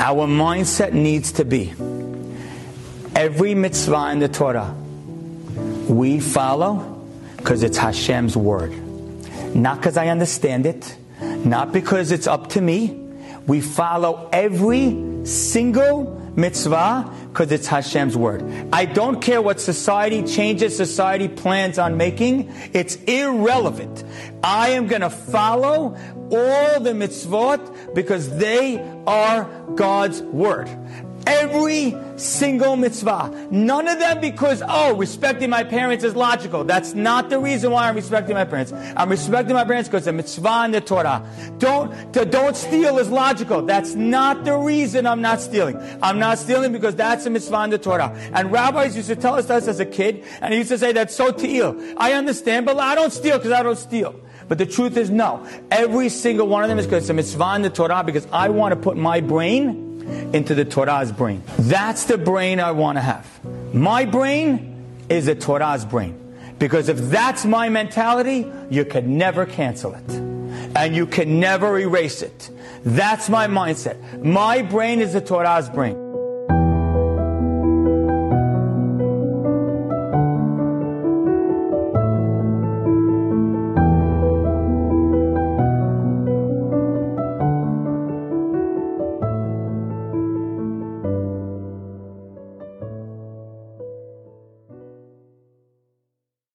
Our mindset needs to be every mitzvah in the Torah we follow because it's Hashem's word. Not because I understand it, not because it's up to me. We follow every single mitzvah because it's Hashem's word. I don't care what society changes, society plans on making. It's irrelevant. I am going to follow all the mitzvot because they are God's word. Every single mitzvah. None of them because, oh, respecting my parents is logical. That's not the reason why I'm respecting my parents. I'm respecting my parents because the mitzvah in the Torah. Don't, to, don't steal is logical. That's not the reason I'm not stealing. I'm not stealing because that's a mitzvah in the Torah. And rabbis used to tell us as a kid, and he used to say that's so te'il. I understand, but I don't steal because I don't steal. But the truth is no. Every single one of them is because it's a mitzvah in the Torah because I want to put my brain into the Torah's brain. That's the brain I want to have. My brain is a Torah's brain. Because if that's my mentality, you can never cancel it. And you can never erase it. That's my mindset. My brain is the Torah's brain.